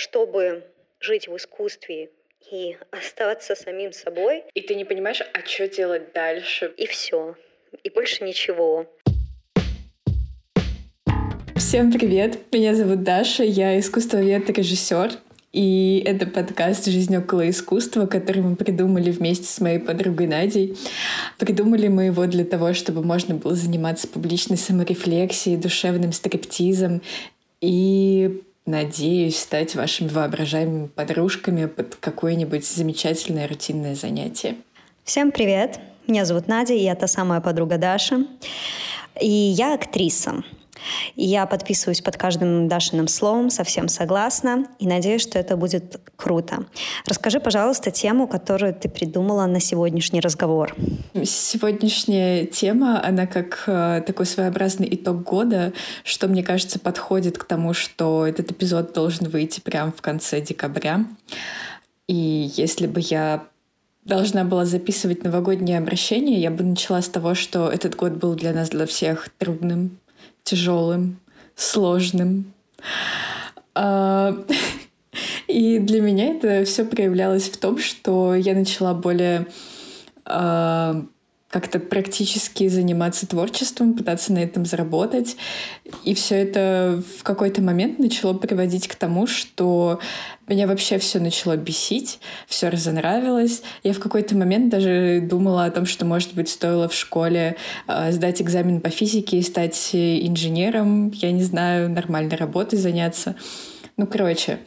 чтобы жить в искусстве и остаться самим собой. И ты не понимаешь, а что делать дальше. И все. И больше ничего. Всем привет! Меня зовут Даша, я искусствовед и режиссер. И это подкаст «Жизнь около искусства», который мы придумали вместе с моей подругой Надей. Придумали мы его для того, чтобы можно было заниматься публичной саморефлексией, душевным стриптизом и надеюсь стать вашими воображаемыми подружками под какое-нибудь замечательное рутинное занятие. Всем привет! Меня зовут Надя, и я та самая подруга Даши. И я актриса. Я подписываюсь под каждым Дашиным словом, совсем согласна, и надеюсь, что это будет круто. Расскажи, пожалуйста, тему, которую ты придумала на сегодняшний разговор. Сегодняшняя тема, она как э, такой своеобразный итог года, что, мне кажется, подходит к тому, что этот эпизод должен выйти прямо в конце декабря. И если бы я должна была записывать новогоднее обращение, я бы начала с того, что этот год был для нас, для всех трудным, тяжелым, сложным. А, и для меня это все проявлялось в том, что я начала более а, как-то практически заниматься творчеством, пытаться на этом заработать. И все это в какой-то момент начало приводить к тому, что меня вообще все начало бесить, все разонравилось. Я в какой-то момент даже думала о том, что, может быть, стоило в школе э, сдать экзамен по физике и стать инженером, я не знаю, нормальной работой заняться. Ну, короче,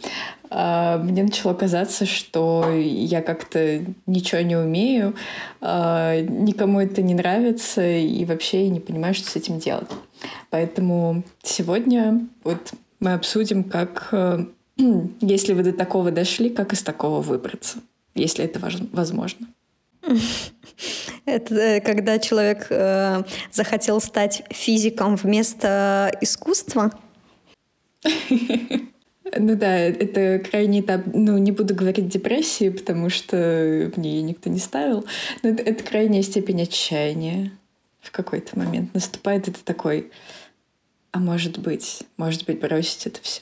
мне начало казаться, что я как-то ничего не умею, а, никому это не нравится, и вообще я не понимаю, что с этим делать. Поэтому сегодня вот мы обсудим, как, э, если вы до такого дошли, как из такого выбраться, если это возможно. Это э, когда человек э, захотел стать физиком вместо искусства? Ну да, это крайний этап. Ну, не буду говорить депрессии, потому что мне ее никто не ставил. Но это, это крайняя степень отчаяния в какой-то момент. Наступает это такой, а может быть, может быть, бросить это все.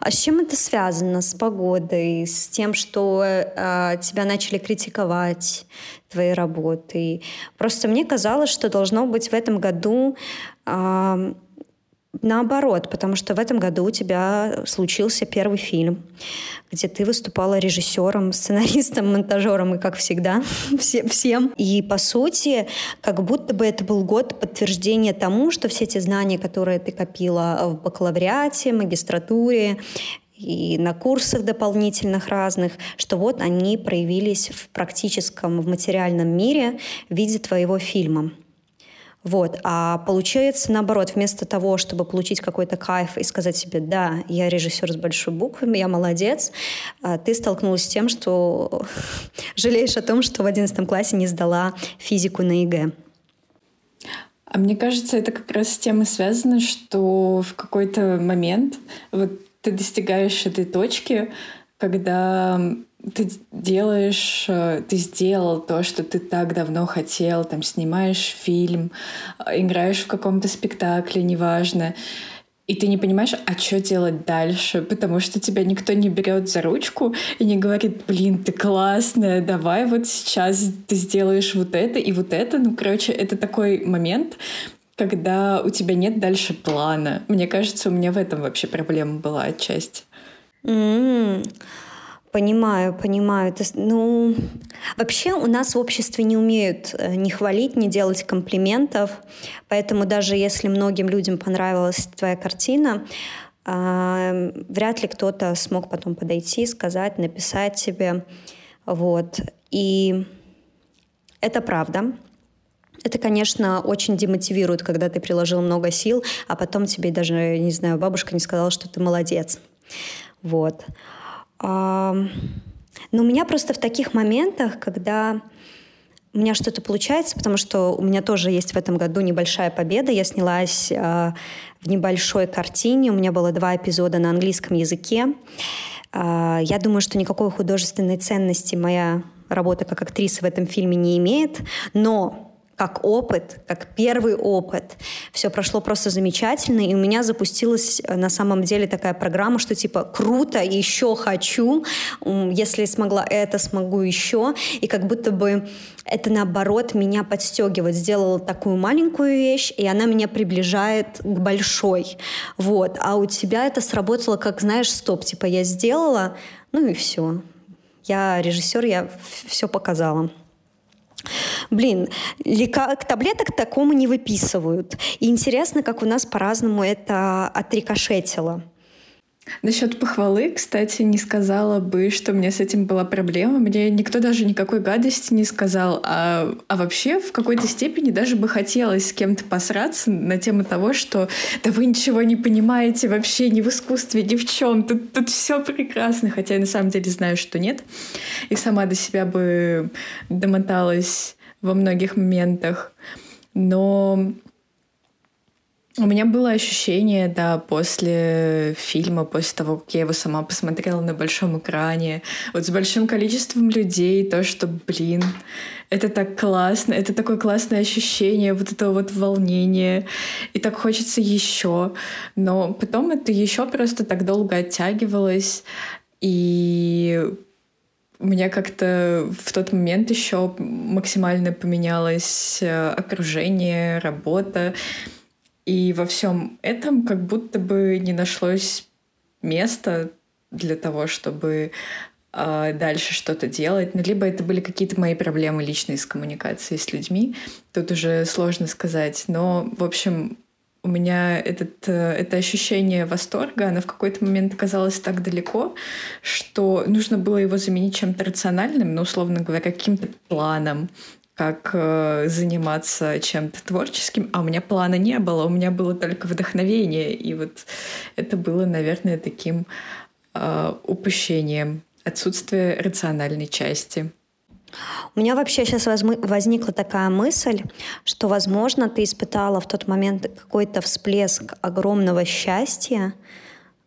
А с чем это связано? С погодой, с тем, что э, тебя начали критиковать твоей работой? Просто мне казалось, что должно быть в этом году э, Наоборот, потому что в этом году у тебя случился первый фильм, где ты выступала режиссером, сценаристом, монтажером и, как всегда, все, всем. И, по сути, как будто бы это был год подтверждения тому, что все те знания, которые ты копила в бакалавриате, магистратуре, и на курсах дополнительных разных, что вот они проявились в практическом, в материальном мире в виде твоего фильма. Вот. А получается наоборот, вместо того, чтобы получить какой-то кайф и сказать себе, да, я режиссер с большой буквы, я молодец, а ты столкнулась с тем, что жалеешь о том, что в одиннадцатом классе не сдала физику на ЕГЭ. А мне кажется, это как раз с тем и связано, что в какой-то момент вот ты достигаешь этой точки, когда ты делаешь, э, ты сделал то, что ты так давно хотел, там снимаешь фильм, э, играешь в каком-то спектакле, неважно, и ты не понимаешь, а что делать дальше, потому что тебя никто не берет за ручку и не говорит, блин, ты классная, давай вот сейчас ты сделаешь вот это и вот это. Ну, короче, это такой момент, когда у тебя нет дальше плана. Мне кажется, у меня в этом вообще проблема была отчасти. Mm-hmm. Понимаю, понимаю. Ну, вообще у нас в обществе не умеют э, не хвалить, не делать комплиментов, поэтому даже если многим людям понравилась твоя картина, э, вряд ли кто-то смог потом подойти, сказать, написать тебе, вот. И это правда. Это, конечно, очень демотивирует, когда ты приложил много сил, а потом тебе даже, не знаю, бабушка не сказала, что ты молодец. Вот. Но у меня просто в таких моментах, когда у меня что-то получается, потому что у меня тоже есть в этом году небольшая победа. Я снялась э, в небольшой картине, у меня было два эпизода на английском языке. Э, я думаю, что никакой художественной ценности моя работа как актриса в этом фильме не имеет, но как опыт, как первый опыт. Все прошло просто замечательно, и у меня запустилась э, на самом деле такая программа, что типа круто, еще хочу, если смогла это, смогу еще, и как будто бы это наоборот меня подстегивает. Сделала такую маленькую вещь, и она меня приближает к большой. Вот. А у тебя это сработало как, знаешь, стоп, типа я сделала, ну и все. Я режиссер, я все показала. Блин, лека... таблеток такому не выписывают. И интересно, как у нас по-разному это отрикошетило. Насчет похвалы, кстати, не сказала бы, что меня с этим была проблема. Мне никто даже никакой гадости не сказал. А, а вообще в какой-то степени даже бы хотелось с кем-то посраться на тему того, что да вы ничего не понимаете вообще ни в искусстве, ни в чем. Тут, тут все прекрасно. Хотя я на самом деле знаю, что нет. И сама до себя бы домоталась во многих моментах. Но у меня было ощущение, да, после фильма, после того, как я его сама посмотрела на большом экране, вот с большим количеством людей, то, что, блин, это так классно, это такое классное ощущение, вот это вот волнение, и так хочется еще. Но потом это еще просто так долго оттягивалось, и у меня как-то в тот момент еще максимально поменялось э, окружение, работа. И во всем этом как будто бы не нашлось места для того, чтобы э, дальше что-то делать. Ну, либо это были какие-то мои проблемы личные с коммуникацией с людьми. Тут уже сложно сказать. Но, в общем, у меня этот, э, это ощущение восторга, оно в какой-то момент оказалось так далеко, что нужно было его заменить чем-то рациональным, ну, условно говоря, каким-то планом, как э, заниматься чем-то творческим, а у меня плана не было, у меня было только вдохновение, и вот это было, наверное, таким э, упущением, отсутствие рациональной части. У меня вообще сейчас возникла такая мысль, что, возможно, ты испытала в тот момент какой-то всплеск огромного счастья,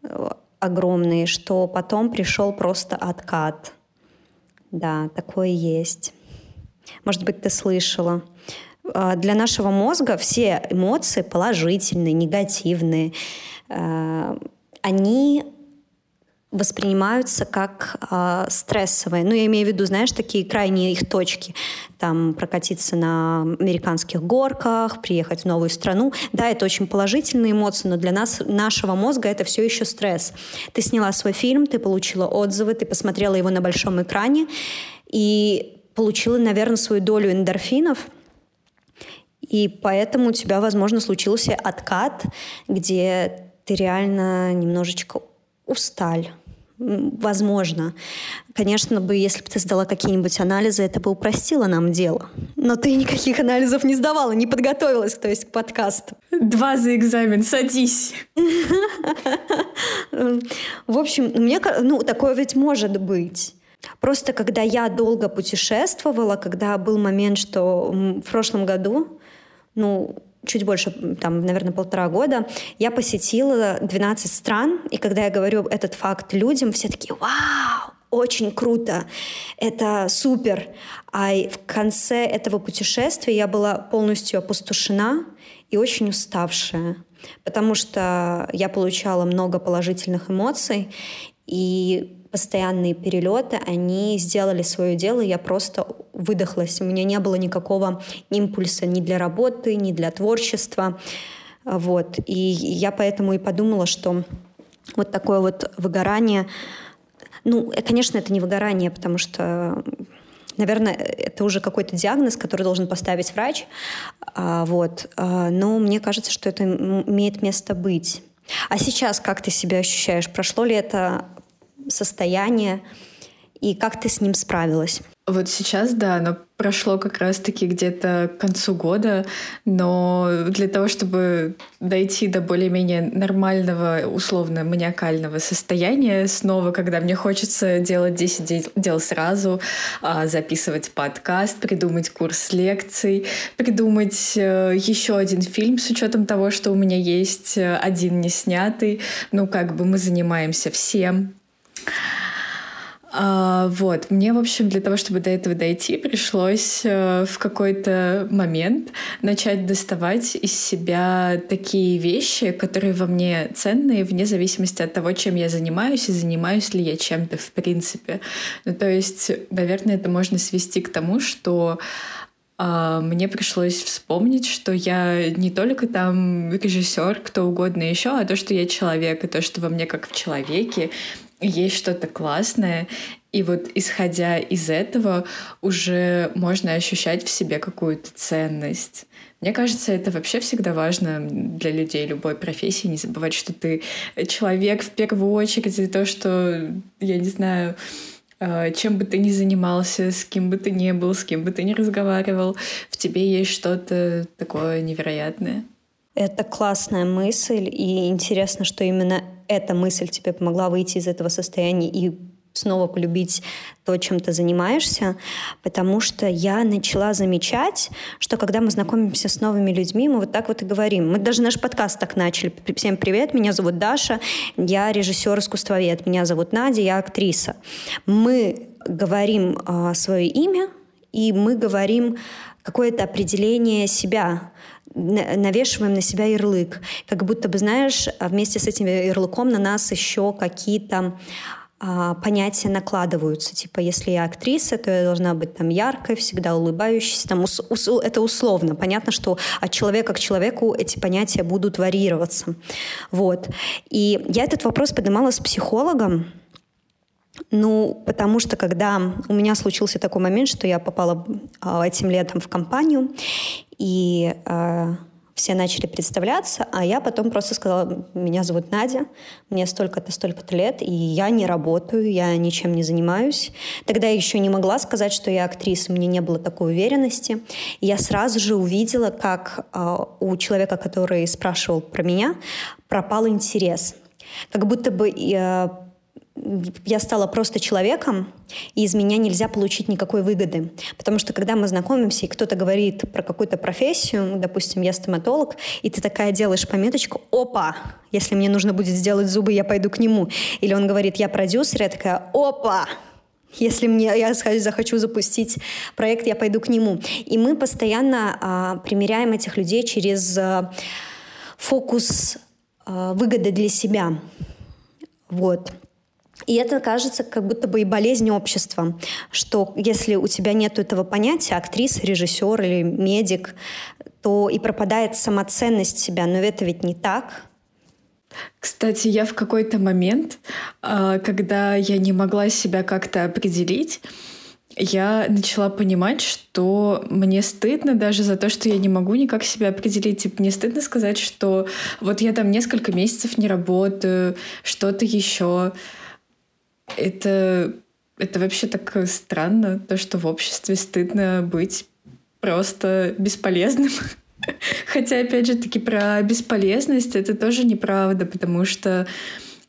э, огромный, что потом пришел просто откат. Да, такое есть. Может быть, ты слышала. А, для нашего мозга все эмоции положительные, негативные, а, они воспринимаются как э, стрессовые. Ну, я имею в виду, знаешь, такие крайние их точки. Там прокатиться на американских горках, приехать в новую страну. Да, это очень положительные эмоции, но для нас, нашего мозга это все еще стресс. Ты сняла свой фильм, ты получила отзывы, ты посмотрела его на большом экране, и получила, наверное, свою долю эндорфинов, и поэтому у тебя, возможно, случился откат, где ты реально немножечко усталь. Возможно. Конечно бы, если бы ты сдала какие-нибудь анализы, это бы упростило нам дело. Но ты никаких анализов не сдавала, не подготовилась, то есть к подкасту. Два за экзамен, садись. В общем, мне, ну, такое ведь может быть. Просто когда я долго путешествовала, когда был момент, что в прошлом году, ну, чуть больше, там, наверное, полтора года, я посетила 12 стран, и когда я говорю этот факт людям, все такие «Вау! Очень круто! Это супер!» А в конце этого путешествия я была полностью опустошена и очень уставшая, потому что я получала много положительных эмоций, и постоянные перелеты, они сделали свое дело, я просто выдохлась. У меня не было никакого импульса ни для работы, ни для творчества. Вот. И я поэтому и подумала, что вот такое вот выгорание, ну, э, конечно, это не выгорание, потому что Наверное, это уже какой-то диагноз, который должен поставить врач. А, вот. А, но мне кажется, что это имеет место быть. А сейчас как ты себя ощущаешь? Прошло ли это состояние, и как ты с ним справилась? Вот сейчас, да, оно прошло как раз-таки где-то к концу года, но для того, чтобы дойти до более-менее нормального, условно, маниакального состояния снова, когда мне хочется делать 10 дел сразу, а, записывать подкаст, придумать курс лекций, придумать э, еще один фильм с учетом того, что у меня есть э, один не снятый, ну, как бы мы занимаемся всем, А, вот, мне, в общем, для того, чтобы до этого дойти, пришлось э, в какой-то момент начать доставать из себя такие вещи, которые во мне ценные, вне зависимости от того, чем я занимаюсь, и занимаюсь ли я чем-то в принципе. Ну, то есть, наверное, это можно свести к тому, что а, мне пришлось вспомнить, что я не только там режиссер, кто угодно еще, а то, что я человек, и то, что во мне как в человеке есть что-то классное, и вот исходя из этого уже можно ощущать в себе какую-то ценность. Мне кажется, это вообще всегда важно для людей любой профессии, не забывать, что ты человек в первую очередь, и то, что, я не знаю, а, чем бы ты ни занимался, с кем бы ты ни был, с кем бы ты ни разговаривал, в тебе есть что-то такое невероятное. Это классная мысль, и интересно, что именно эта мысль тебе помогла выйти из этого состояния и снова полюбить то, чем ты занимаешься, потому что я начала замечать, что когда мы знакомимся с новыми людьми, мы вот так вот и говорим. Мы даже наш подкаст так начали. Всем привет, меня зовут Даша, я режиссер-искусствовед, меня зовут Надя, я актриса. Мы говорим э, свое имя, и мы говорим какое-то определение себя, навешиваем на себя ярлык. Как будто бы, знаешь, вместе с этим ярлыком на нас еще какие-то а, понятия накладываются. Типа, если я актриса, то я должна быть там яркой, всегда улыбающейся. Там, ус, ус, это условно. Понятно, что от человека к человеку эти понятия будут варьироваться. Вот. И я этот вопрос поднимала с психологом, ну, потому что когда у меня случился такой момент, что я попала а, этим летом в компанию, и а, все начали представляться, а я потом просто сказала, меня зовут Надя, мне столько-то, столько-то лет, и я не работаю, я ничем не занимаюсь. Тогда я еще не могла сказать, что я актриса, меня не было такой уверенности. И я сразу же увидела, как э, у человека, который спрашивал про меня, пропал интерес. Как будто бы э, я стала просто человеком, и из меня нельзя получить никакой выгоды. Потому что когда мы знакомимся, и кто-то говорит про какую-то профессию, допустим, я стоматолог, и ты такая делаешь пометочку, опа, если мне нужно будет сделать зубы, я пойду к нему. Или он говорит, я продюсер, я такая, опа, если мне я захочу запустить проект, я пойду к нему. И мы постоянно а, примеряем этих людей через а, фокус а, выгоды для себя. Вот. И это кажется как будто бы и болезнь общества, что если у тебя нет этого понятия, актриса, режиссер или медик, то и пропадает самоценность себя. Но это ведь не так. Кстати, я в какой-то момент, а, когда я не могла себя как-то определить, я начала понимать, что мне стыдно даже за то, что я не могу никак себя определить. Типа, мне стыдно сказать, что вот я там несколько месяцев не работаю, что-то еще это, это вообще так странно, то, что в обществе стыдно быть просто бесполезным. Хотя, опять же, таки про бесполезность это тоже неправда, потому что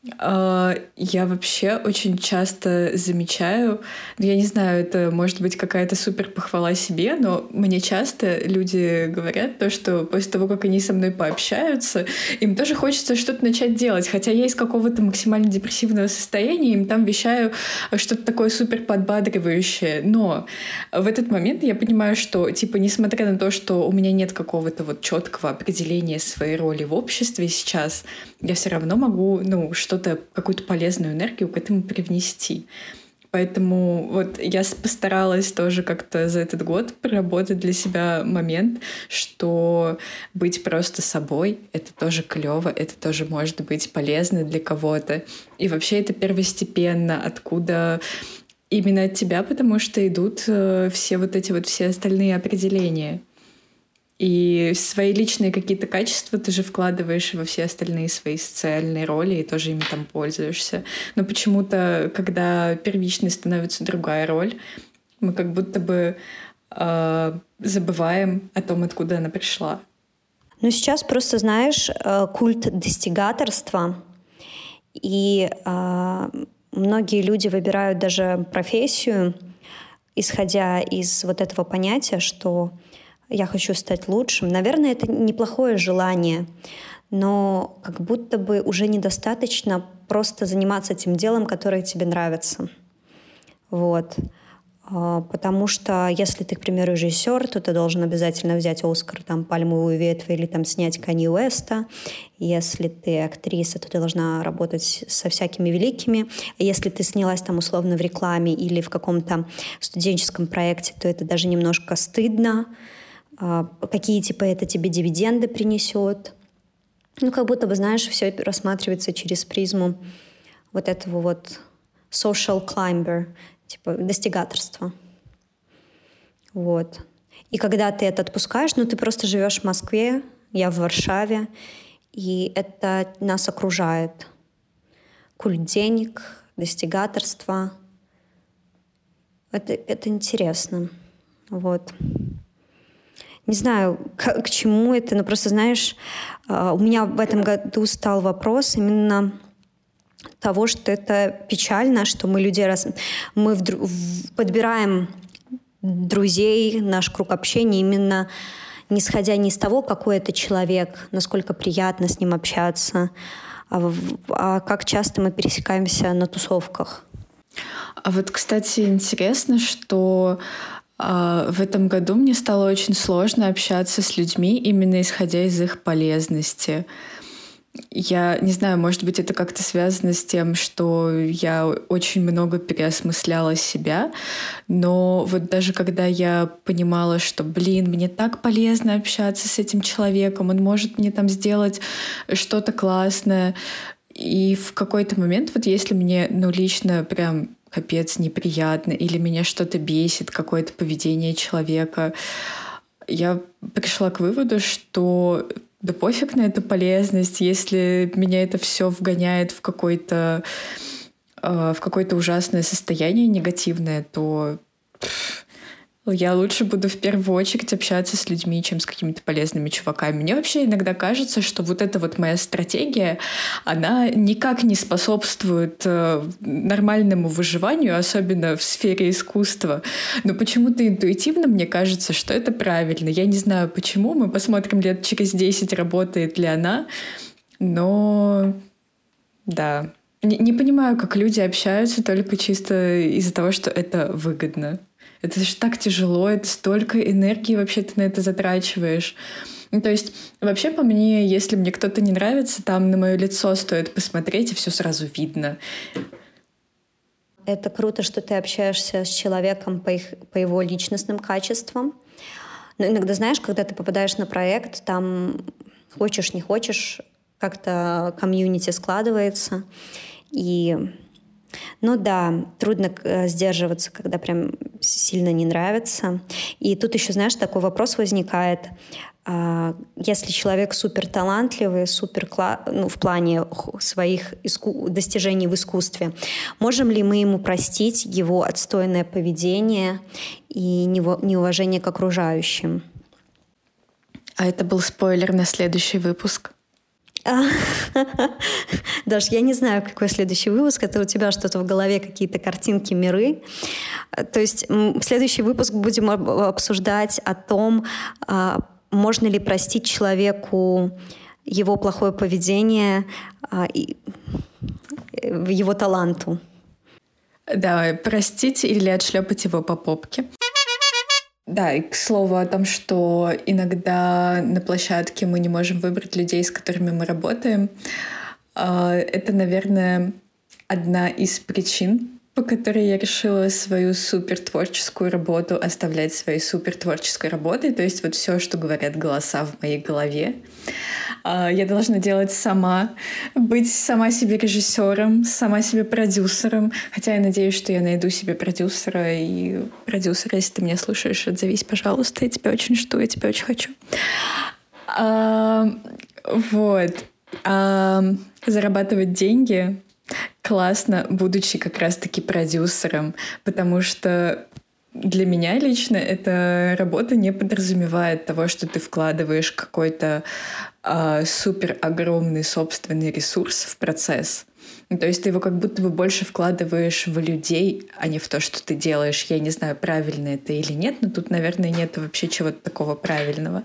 я вообще очень часто замечаю, я не знаю, это может быть какая-то супер похвала себе, но мне часто люди говорят то, что после того, как они со мной пообщаются, им тоже хочется что-то начать делать, хотя я из какого-то максимально депрессивного состояния им там вещаю что-то такое супер подбадривающее, но в этот момент я понимаю, что, типа, несмотря на то, что у меня нет какого-то вот четкого определения своей роли в обществе сейчас, я все равно могу, ну, что-то, какую-то полезную энергию к этому привнести. Поэтому вот я постаралась тоже как-то за этот год проработать для себя момент, что быть просто собой — это тоже клево, это тоже может быть полезно для кого-то. И вообще это первостепенно, откуда именно от тебя, потому что идут э, все вот эти вот все остальные определения. И свои личные какие-то качества ты же вкладываешь во все остальные свои социальные роли и тоже ими там пользуешься. Но почему-то, когда первичной становится другая роль, мы как будто бы э, забываем о том, откуда она пришла. Ну, сейчас просто, знаешь, э, культ достигаторства, и э, многие люди выбирают даже профессию, исходя из вот этого понятия, что я хочу стать лучшим. Наверное, это неплохое желание, но как будто бы уже недостаточно просто заниматься тем делом, которое тебе нравится. Вот. А, потому что если ты, к примеру, режиссер, то ты должен обязательно взять Оскар, там, «Пальмовую ветвь» или там снять Канье Уэста. Если ты актриса, то ты должна работать со всякими великими. Если ты снялась там условно в рекламе или в каком-то студенческом проекте, то это даже немножко стыдно. А, какие, типа, это тебе дивиденды принесет. Ну, как будто бы, знаешь, все рассматривается через призму вот этого вот social climber, типа достигаторства. Вот. И когда ты это отпускаешь, ну ты просто живешь в Москве, я в Варшаве, и это нас окружает. Культ денег, достигаторство. Это, это интересно. Вот. Не знаю, к, к чему это, но просто, знаешь, а, у меня в этом году стал вопрос именно того, что это печально, что мы людей раз... мы вдруг подбираем друзей, наш круг общения именно не сходя не из того, какой это человек, насколько приятно с ним общаться, а, а как часто мы пересекаемся на тусовках. А вот, кстати, интересно, что в этом году мне стало очень сложно общаться с людьми, именно исходя из их полезности. Я не знаю, может быть, это как-то связано с тем, что я очень много переосмысляла себя, но вот даже когда я понимала, что, блин, мне так полезно общаться с этим человеком, он может мне там сделать что-то классное, и в какой-то момент, вот если мне, ну, лично прям капец неприятно, или меня что-то бесит, какое-то поведение человека, я пришла к выводу, что да пофиг на эту полезность, если меня это все вгоняет в какой-то э, в какое-то ужасное состояние негативное, то я лучше буду в первую очередь общаться с людьми, чем с какими-то полезными чуваками. Мне вообще иногда кажется, что вот эта вот моя стратегия, она никак не способствует э, нормальному выживанию, особенно в сфере искусства. Но почему-то интуитивно мне кажется, что это правильно. Я не знаю почему. Мы посмотрим лет через 10, работает ли она. Но да. Не, не понимаю, как люди общаются только чисто из-за того, что это выгодно. Это же так тяжело, это столько энергии вообще ты на это затрачиваешь. Ну, то есть, вообще, по мне, если мне кто-то не нравится, там на мое лицо стоит посмотреть, и все сразу видно. Это круто, что ты общаешься с человеком по, их, по его личностным качествам. Но иногда, знаешь, когда ты попадаешь на проект, там хочешь, не хочешь, как-то комьюнити складывается. И ну да, трудно э, сдерживаться, когда прям сильно не нравится. И тут еще, знаешь, такой вопрос возникает. А, если человек супер талантливый, супер ну, в плане своих иску... достижений в искусстве, можем ли мы ему простить его отстойное поведение и неуважение к окружающим? А это был спойлер на следующий выпуск. Даш, я не знаю, какой следующий выпуск. Это у тебя что-то в голове, какие-то картинки, миры. То есть следующий выпуск будем обсуждать о том, а, можно ли простить человеку его плохое поведение, а, его таланту. Да, простить или отшлепать его по попке. Да, и к слову о том, что иногда на площадке мы не можем выбрать людей, с которыми мы работаем, а, это, наверное, одна из причин, по которой я решила свою супер творческую работу оставлять своей супер творческой работой. То есть вот все, что говорят голоса в моей голове, а, я должна делать сама, быть сама себе режиссером, сама себе продюсером. Хотя я надеюсь, что я найду себе продюсера и продюсера, если ты меня слушаешь, отзовись, пожалуйста, я тебя очень жду, я тебя очень хочу. А, вот. А, зарабатывать деньги классно, будучи как раз-таки продюсером, потому что для меня лично эта работа не подразумевает того, что ты вкладываешь какой-то э, супер огромный собственный ресурс в процесс. Ну, то есть ты его как будто бы больше вкладываешь в людей, а не в то, что ты делаешь. Я не знаю, правильно это или нет, но тут, наверное, нет вообще чего-то такого правильного.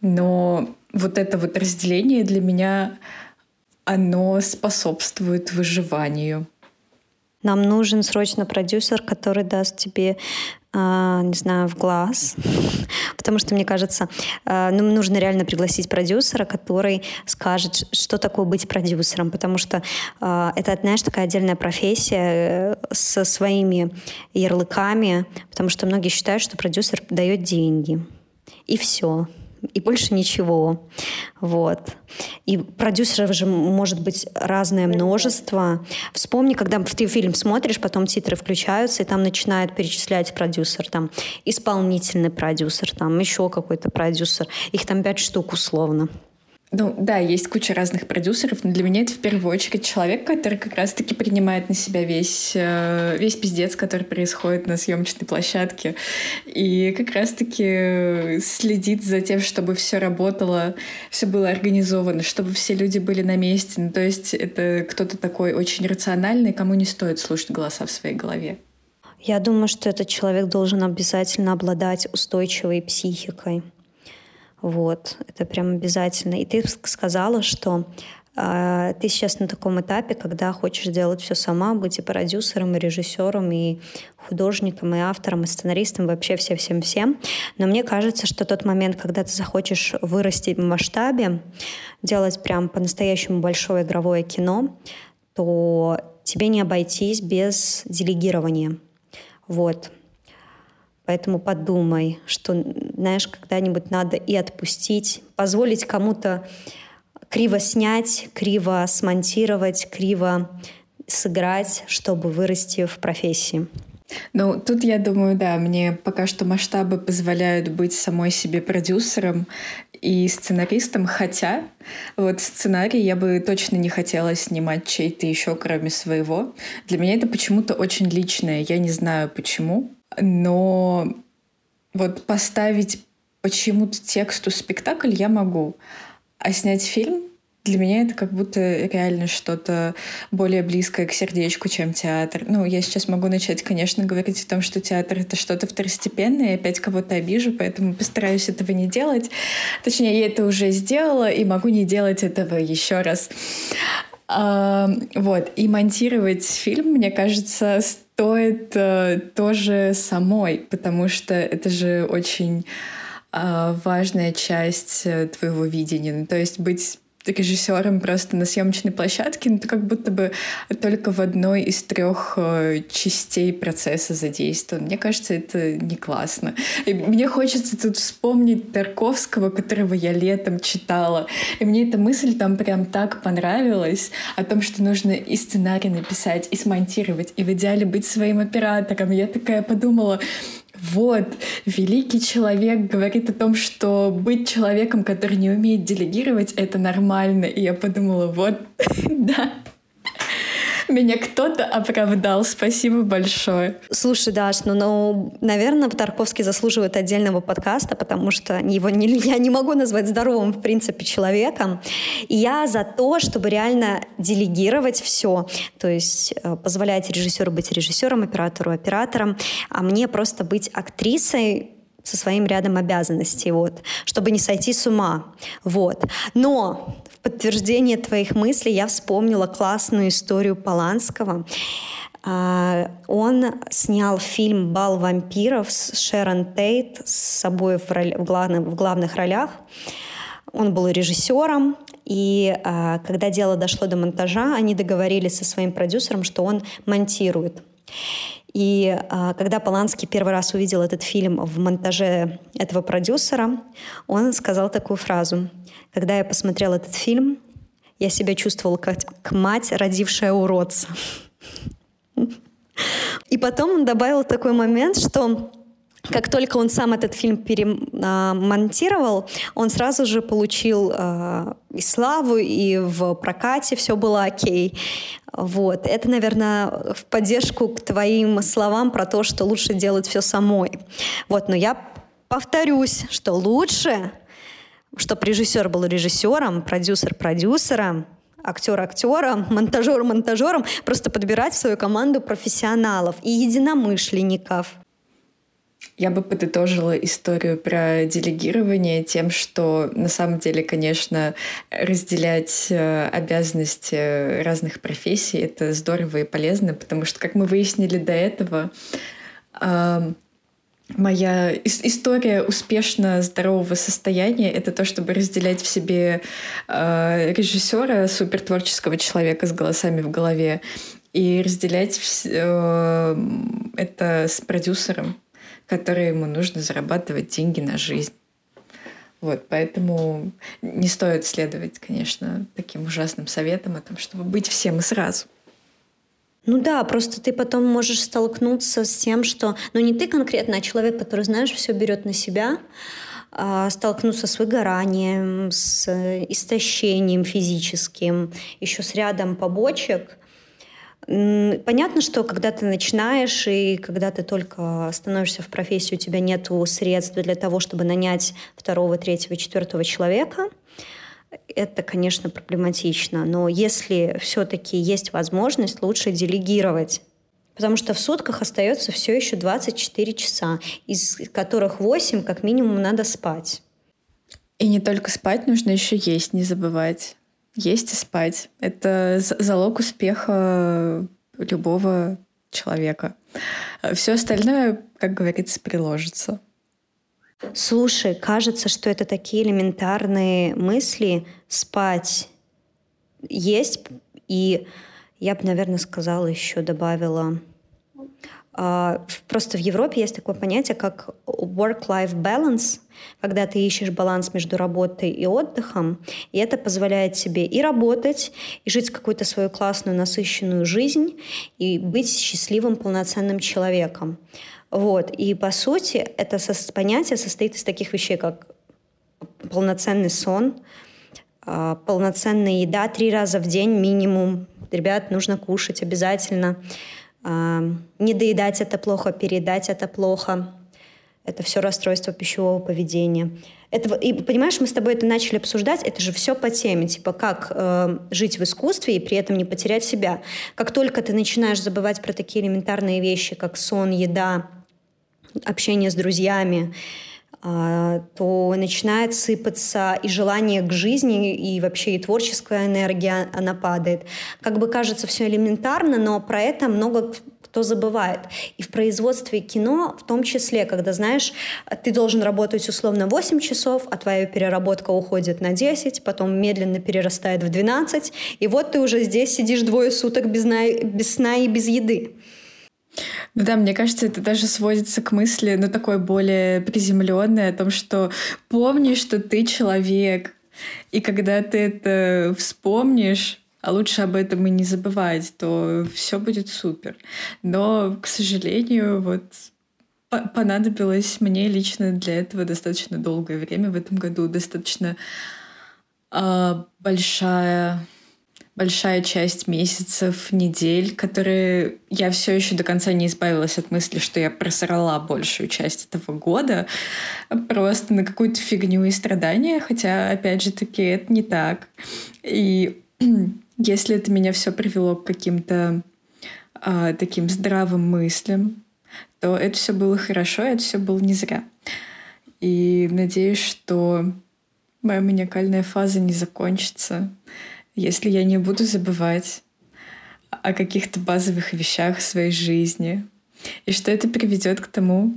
Но вот это вот разделение для меня оно способствует выживанию. Нам нужен срочно продюсер, который даст тебе а, не знаю, в глаз, потому что, мне кажется, а, ну, нужно реально пригласить продюсера, который скажет, что такое быть продюсером, потому что а, это, знаешь, такая отдельная профессия э, со своими ярлыками, потому что многие считают, что продюсер дает деньги, и все и больше ничего. Вот. И продюсеров же может быть разное множество. Вспомни, когда ты фильм смотришь, потом титры включаются, и там начинают перечислять продюсер, там исполнительный продюсер, там еще какой-то продюсер. Их там пять штук условно. Ну да, есть куча разных продюсеров, но для меня это в первую очередь человек, который как раз-таки принимает на себя весь, э, весь пиздец, который происходит на съемочной площадке. И как раз-таки следит за тем, чтобы все работало, все было организовано, чтобы все люди были на месте. Ну, то есть это кто-то такой очень рациональный, кому не стоит слушать голоса в своей голове. Я думаю, что этот человек должен обязательно обладать устойчивой психикой. Вот, это прям обязательно. И ты сказала, что э, ты сейчас на таком этапе, когда хочешь делать все сама, быть и продюсером, и режиссером, и художником, и автором, и сценаристом, вообще всем-всем-всем. Но мне кажется, что тот момент, когда ты захочешь вырасти в масштабе, делать прям по-настоящему большое игровое кино, то тебе не обойтись без делегирования. Вот. Поэтому подумай, что, знаешь, когда-нибудь надо и отпустить, позволить кому-то криво снять, криво смонтировать, криво сыграть, чтобы вырасти в профессии. Ну, тут я думаю, да, мне пока что масштабы позволяют быть самой себе продюсером и сценаристом, хотя вот сценарий я бы точно не хотела снимать чей-то еще, кроме своего. Для меня это почему-то очень личное, я не знаю почему но вот поставить почему-то тексту спектакль я могу, а снять фильм для меня это как будто реально что-то более близкое к сердечку, чем театр. Ну, я сейчас могу начать, конечно, говорить о том, что театр — это что-то второстепенное, и опять кого-то обижу, поэтому постараюсь этого не делать. Точнее, я это уже сделала, и могу не делать этого еще раз. А, вот. И монтировать фильм, мне кажется, стоит э, тоже самой, потому что это же очень э, важная часть э, твоего видения. Ну, то есть быть режиссером просто на съемочной площадке, ну, ты как будто бы только в одной из трех э, частей процесса задействован. Мне кажется, это не классно. И мне хочется тут вспомнить Тарковского, которого я летом читала. И мне эта мысль там прям так понравилась о том, что нужно и сценарий написать, и смонтировать, и в идеале быть своим оператором. Я такая подумала, вот, великий человек говорит о том, что быть человеком, который не умеет делегировать, это нормально. И я подумала, вот, да, меня кто-то оправдал. Спасибо большое. Слушай, Даш, ну, ну, наверное, Тарковский заслуживает отдельного подкаста, потому что его не, я не могу назвать здоровым, в принципе, человеком. И я за то, чтобы реально делегировать все. То есть э, позволять режиссеру быть режиссером, оператору оператором, а мне просто быть актрисой со своим рядом обязанностей, вот, чтобы не сойти с ума. Вот. Но подтверждение твоих мыслей я вспомнила классную историю Поланского. А, он снял фильм «Бал вампиров» с Шерон Тейт с собой в, роли, в, главных, в главных ролях. Он был режиссером, и а, когда дело дошло до монтажа, они договорились со своим продюсером, что он монтирует. И а, когда Поланский первый раз увидел этот фильм в монтаже этого продюсера, он сказал такую фразу. Когда я посмотрел этот фильм, я себя чувствовал как мать, родившая уродца. И потом он добавил такой момент, что как только он сам этот фильм перемонтировал, он сразу же получил э, и славу, и в прокате все было окей. Вот. Это, наверное, в поддержку к твоим словам про то, что лучше делать все самой. Вот. Но я повторюсь, что лучше, чтобы режиссер был режиссером, продюсер продюсером, актер актером, монтажер монтажером, просто подбирать в свою команду профессионалов и единомышленников. Я бы подытожила историю про делегирование тем, что на самом деле, конечно, разделять э, обязанности разных профессий — это здорово и полезно, потому что, как мы выяснили до этого, моя история успешно здорового состояния это то, чтобы разделять в себе э, режиссера, супертворческого человека с голосами в голове, и разделять э, это с продюсером, который ему нужно зарабатывать деньги на жизнь. Вот, поэтому не стоит следовать, конечно, таким ужасным советам о том, чтобы быть всем и сразу. Ну да, просто ты потом можешь столкнуться с тем, что, ну не ты конкретно, а человек, который, знаешь, все берет на себя, а, столкнуться с выгоранием, с истощением физическим, еще с рядом побочек, Понятно, что когда ты начинаешь и когда ты только становишься в профессии, у тебя нет средств для того, чтобы нанять второго, третьего, четвертого человека. Это, конечно, проблематично. Но если все-таки есть возможность, лучше делегировать. Потому что в сутках остается все еще 24 часа, из которых 8 как минимум надо спать. И не только спать, нужно еще есть, не забывать есть и спать. Это залог успеха любого человека. Все остальное, как говорится, приложится. Слушай, кажется, что это такие элементарные мысли спать, есть. И я бы, наверное, сказала еще, добавила просто в Европе есть такое понятие, как work-life balance, когда ты ищешь баланс между работой и отдыхом, и это позволяет тебе и работать, и жить какую-то свою классную, насыщенную жизнь, и быть счастливым, полноценным человеком. Вот. И по сути это понятие состоит из таких вещей, как полноценный сон, а, полноценная еда три раза в день минимум. Ребят, нужно кушать обязательно не доедать это плохо, передать это плохо. Это все расстройство пищевого поведения. Это, и понимаешь, мы с тобой это начали обсуждать, это же все по теме, типа как э, жить в искусстве и при этом не потерять себя. Как только ты начинаешь забывать про такие элементарные вещи, как сон, еда, общение с друзьями, то начинает сыпаться и желание к жизни, и вообще и творческая энергия, она падает. Как бы кажется все элементарно, но про это много кто забывает. И в производстве кино в том числе, когда, знаешь, ты должен работать условно 8 часов, а твоя переработка уходит на 10, потом медленно перерастает в 12, и вот ты уже здесь сидишь двое суток без без сна и без еды. Ну да, мне кажется, это даже сводится к мысли, ну, такой более приземленной о том, что помни, что ты человек. И когда ты это вспомнишь, а лучше об этом и не забывать, то все будет супер. Но, к сожалению, вот понадобилось мне лично для этого достаточно долгое время в этом году, достаточно э, большая большая часть месяцев, недель, которые я все еще до конца не избавилась от мысли, что я просрала большую часть этого года просто на какую-то фигню и страдания, хотя, опять же таки, это не так. И если это меня все привело к каким-то а, таким здравым мыслям, то это все было хорошо, это все было не зря. И надеюсь, что моя маниакальная фаза не закончится, если я не буду забывать о каких-то базовых вещах в своей жизни, и что это приведет к тому,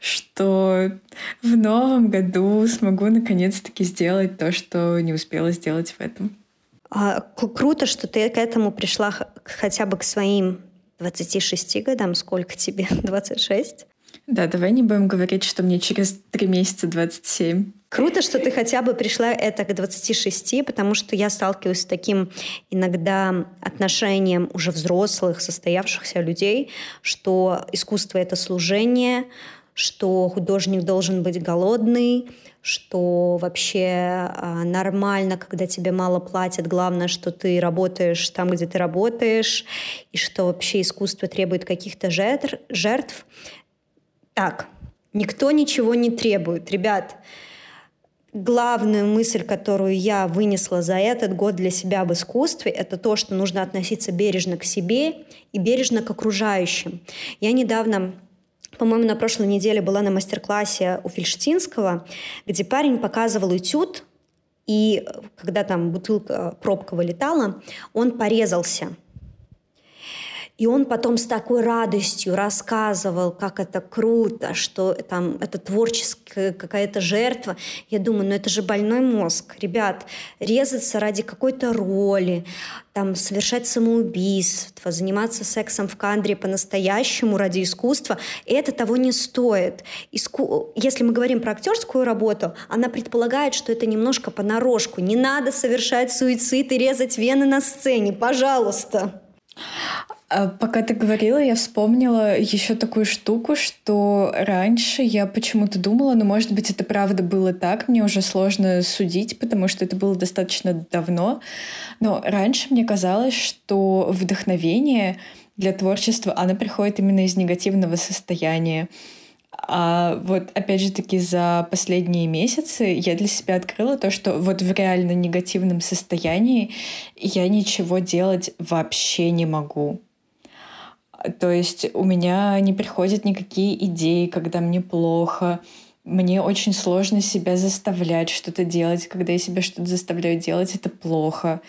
что в новом году смогу наконец-таки сделать то, что не успела сделать в этом. А, круто, что ты к этому пришла хотя бы к своим 26 годам. Сколько тебе? 26? Да, давай не будем говорить, что мне через три месяца 27. Круто, что ты хотя бы пришла это к 26, потому что я сталкиваюсь с таким иногда отношением уже взрослых, состоявшихся людей, что искусство — это служение, что художник должен быть голодный, что вообще а, нормально, когда тебе мало платят, главное, что ты работаешь там, где ты работаешь, и что вообще искусство требует каких-то жертв. жертв. Так, никто ничего не требует. Ребят, главную мысль, которую я вынесла за этот год для себя в искусстве, это то, что нужно относиться бережно к себе и бережно к окружающим. Я недавно по-моему, на прошлой неделе была на мастер-классе у Фельштинского, где парень показывал этюд, и когда там бутылка, пробка вылетала, он порезался – и он потом с такой радостью рассказывал, как это круто, что там это творческая какая-то жертва. Я думаю, ну это же больной мозг. Ребят, резаться ради какой-то роли, там, совершать самоубийство, заниматься сексом в кадре по-настоящему ради искусства, это того не стоит. Иску... Если мы говорим про актерскую работу, она предполагает, что это немножко понарошку. Не надо совершать суицид и резать вены на сцене, пожалуйста. А пока ты говорила, я вспомнила еще такую штуку, что раньше я почему-то думала, ну, может быть, это правда было так, мне уже сложно судить, потому что это было достаточно давно, но раньше мне казалось, что вдохновение для творчества, оно приходит именно из негативного состояния. А вот опять же таки за последние месяцы я для себя открыла то, что вот в реально негативном состоянии я ничего делать вообще не могу. То есть у меня не приходят никакие идеи, когда мне плохо. Мне очень сложно себя заставлять что-то делать. Когда я себя что-то заставляю делать, это плохо.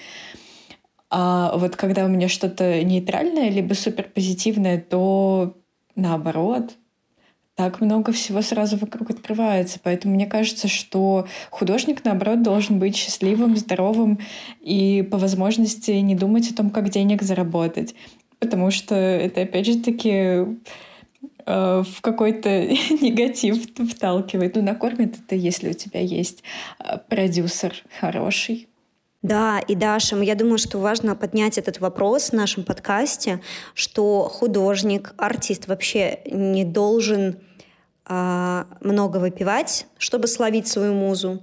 А вот когда у меня что-то нейтральное, либо суперпозитивное, то наоборот, так много всего сразу вокруг открывается. Поэтому мне кажется, что художник, наоборот, должен быть счастливым, здоровым и по возможности не думать о том, как денег заработать потому что это, опять же таки, э, в какой-то негатив вталкивает. Ну, накормит это, если у тебя есть э, продюсер хороший. Да, и Даша, я думаю, что важно поднять этот вопрос в нашем подкасте, что художник, артист вообще не должен много выпивать, чтобы словить свою музу,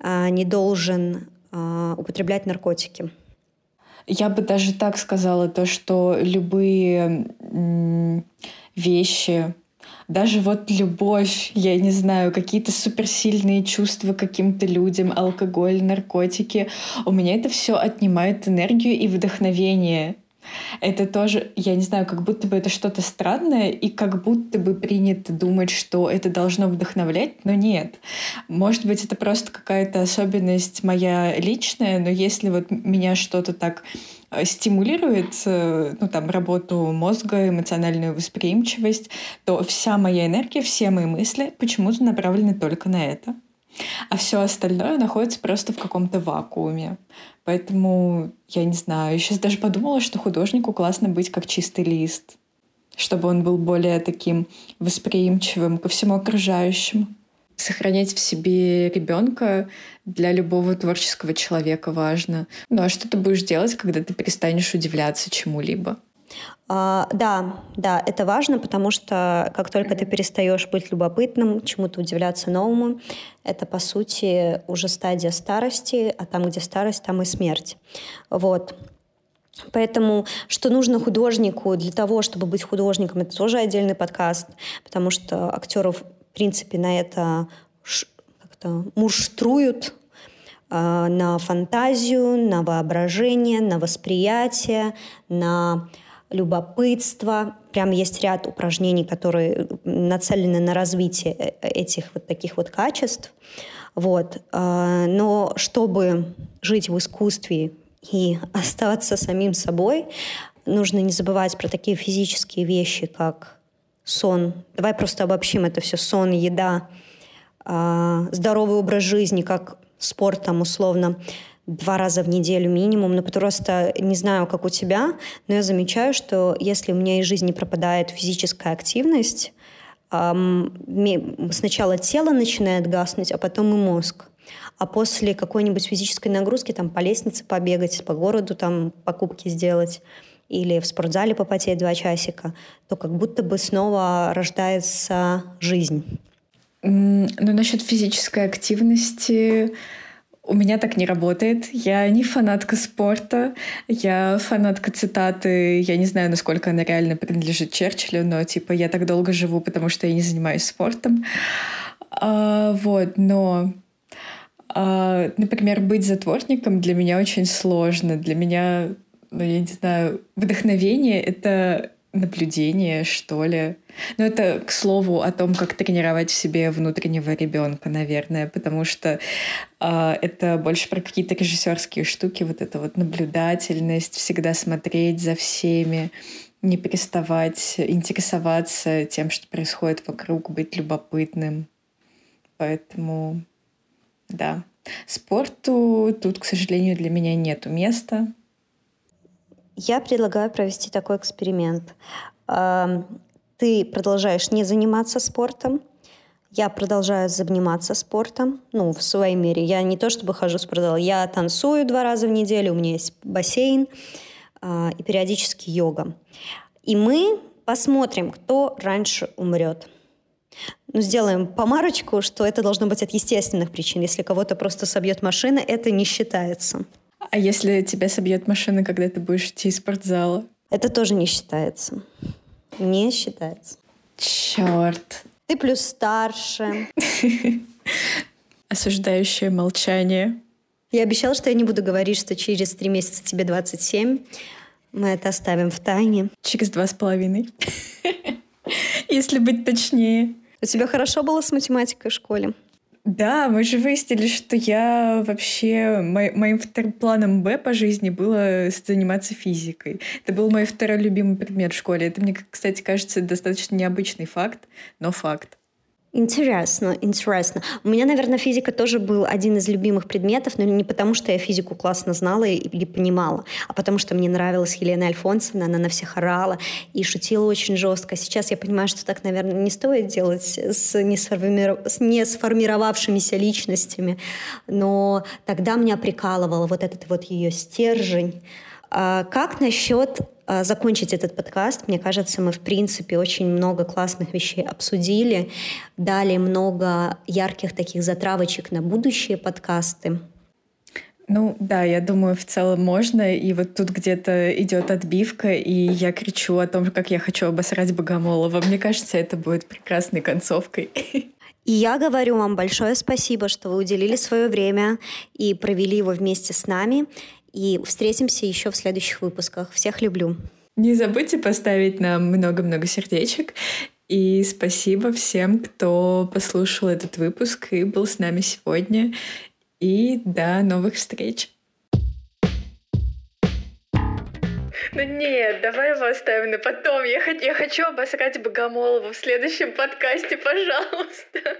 а, не должен а, употреблять наркотики. Я бы даже так сказала, то, что любые вещи, даже вот любовь, я не знаю, какие-то суперсильные чувства каким-то людям, алкоголь, наркотики, у меня это все отнимает энергию и вдохновение. Это тоже, я не знаю, как будто бы это что-то странное, и как будто бы принято думать, что это должно вдохновлять, но нет. Может быть, это просто какая-то особенность моя личная, но если вот меня что-то так э, стимулирует, э, ну, там, работу мозга, эмоциональную восприимчивость, то вся моя энергия, все мои мысли почему-то направлены только на это. А все остальное находится просто в каком-то вакууме. Поэтому, я не знаю, я сейчас даже подумала, что художнику классно быть как чистый лист, чтобы он был более таким восприимчивым ко всему окружающему. Сохранять в себе ребенка для любого творческого человека важно. Ну а что ты будешь делать, когда ты перестанешь удивляться чему-либо? А, да, да, это важно, потому что как только ты перестаешь быть любопытным, чему-то удивляться новому, это, по сути, уже стадия старости, а там, где старость, там и смерть. Вот. Поэтому, что нужно художнику для того, чтобы быть художником, это тоже отдельный подкаст, потому что актеров, в принципе, на это как-то муштруют, а, на фантазию, на воображение, на восприятие, на любопытство. Прям есть ряд упражнений, которые нацелены на развитие э, этих вот таких вот качеств. Вот. А, но чтобы жить в искусстве и оставаться самим собой, нужно не забывать про такие физические вещи, как сон. Давай просто обобщим это все. Сон, еда, здоровый образ жизни, как спорт там условно, два раза в неделю минимум, но просто не знаю, как у тебя, но я замечаю, что если у меня из жизни пропадает физическая активность, сначала тело начинает гаснуть, а потом и мозг. А после какой-нибудь физической нагрузки, там, по лестнице побегать, по городу там покупки сделать, или в спортзале попотеть два часика, то как будто бы снова рождается жизнь. Ну, насчет физической активности у меня так не работает. Я не фанатка спорта. Я фанатка цитаты. Я не знаю, насколько она реально принадлежит Черчиллю, но типа я так долго живу, потому что я не занимаюсь спортом. А, вот, но а, например, быть затворником для меня очень сложно. Для меня, ну, я не знаю, вдохновение — это наблюдение, что ли. Но это, к слову, о том, как тренировать в себе внутреннего ребенка, наверное, потому что э, это больше про какие-то режиссерские штуки, вот эта вот наблюдательность, всегда смотреть за всеми, не переставать интересоваться тем, что происходит вокруг, быть любопытным. Поэтому, да. Спорту тут, к сожалению, для меня нету места. Я предлагаю провести такой эксперимент. Ты продолжаешь не заниматься спортом, я продолжаю заниматься спортом, ну, в своей мере. Я не то чтобы хожу в спортзал, я танцую два раза в неделю, у меня есть бассейн э, и периодически йога. И мы посмотрим, кто раньше умрет. Ну, сделаем помарочку, что это должно быть от естественных причин. Если кого-то просто собьет машина, это не считается. А если тебя собьет машина, когда ты будешь идти из спортзала? Это тоже не считается. Не считается. Черт. Ты плюс старше. Осуждающее молчание. Я обещала, что я не буду говорить, что через три месяца тебе 27. Мы это оставим в тайне. Через два с половиной. Если быть точнее. У тебя хорошо было с математикой в школе? Да, мы же выяснили, что я вообще... Мо моим вторым планом Б по жизни было заниматься физикой. Это был мой второй любимый предмет в школе. Это мне, кстати, кажется достаточно необычный факт, но факт. Интересно, интересно. У меня, наверное, физика тоже был один из любимых предметов, но не потому, что я физику классно знала или понимала, а потому что мне нравилась Елена Альфонсовна, она на всех орала и шутила очень жестко. Сейчас я понимаю, что так, наверное, не стоит делать с, несформиров... с несформировавшимися личностями, но тогда меня прикалывало вот этот вот ее стержень. А как насчет закончить этот подкаст. Мне кажется, мы, в принципе, очень много классных вещей обсудили, дали много ярких таких затравочек на будущие подкасты. Ну да, я думаю, в целом можно. И вот тут где-то идет отбивка, и я кричу о том, как я хочу обосрать Богомолова. Мне кажется, это будет прекрасной концовкой. И я говорю вам большое спасибо, что вы уделили свое время и провели его вместе с нами. И встретимся еще в следующих выпусках. Всех люблю. Не забудьте поставить нам много-много сердечек. И спасибо всем, кто послушал этот выпуск и был с нами сегодня. И до новых встреч! Ну нет, давай его оставим на потом. Я, х- я хочу обосрать Богомолову в следующем подкасте, пожалуйста.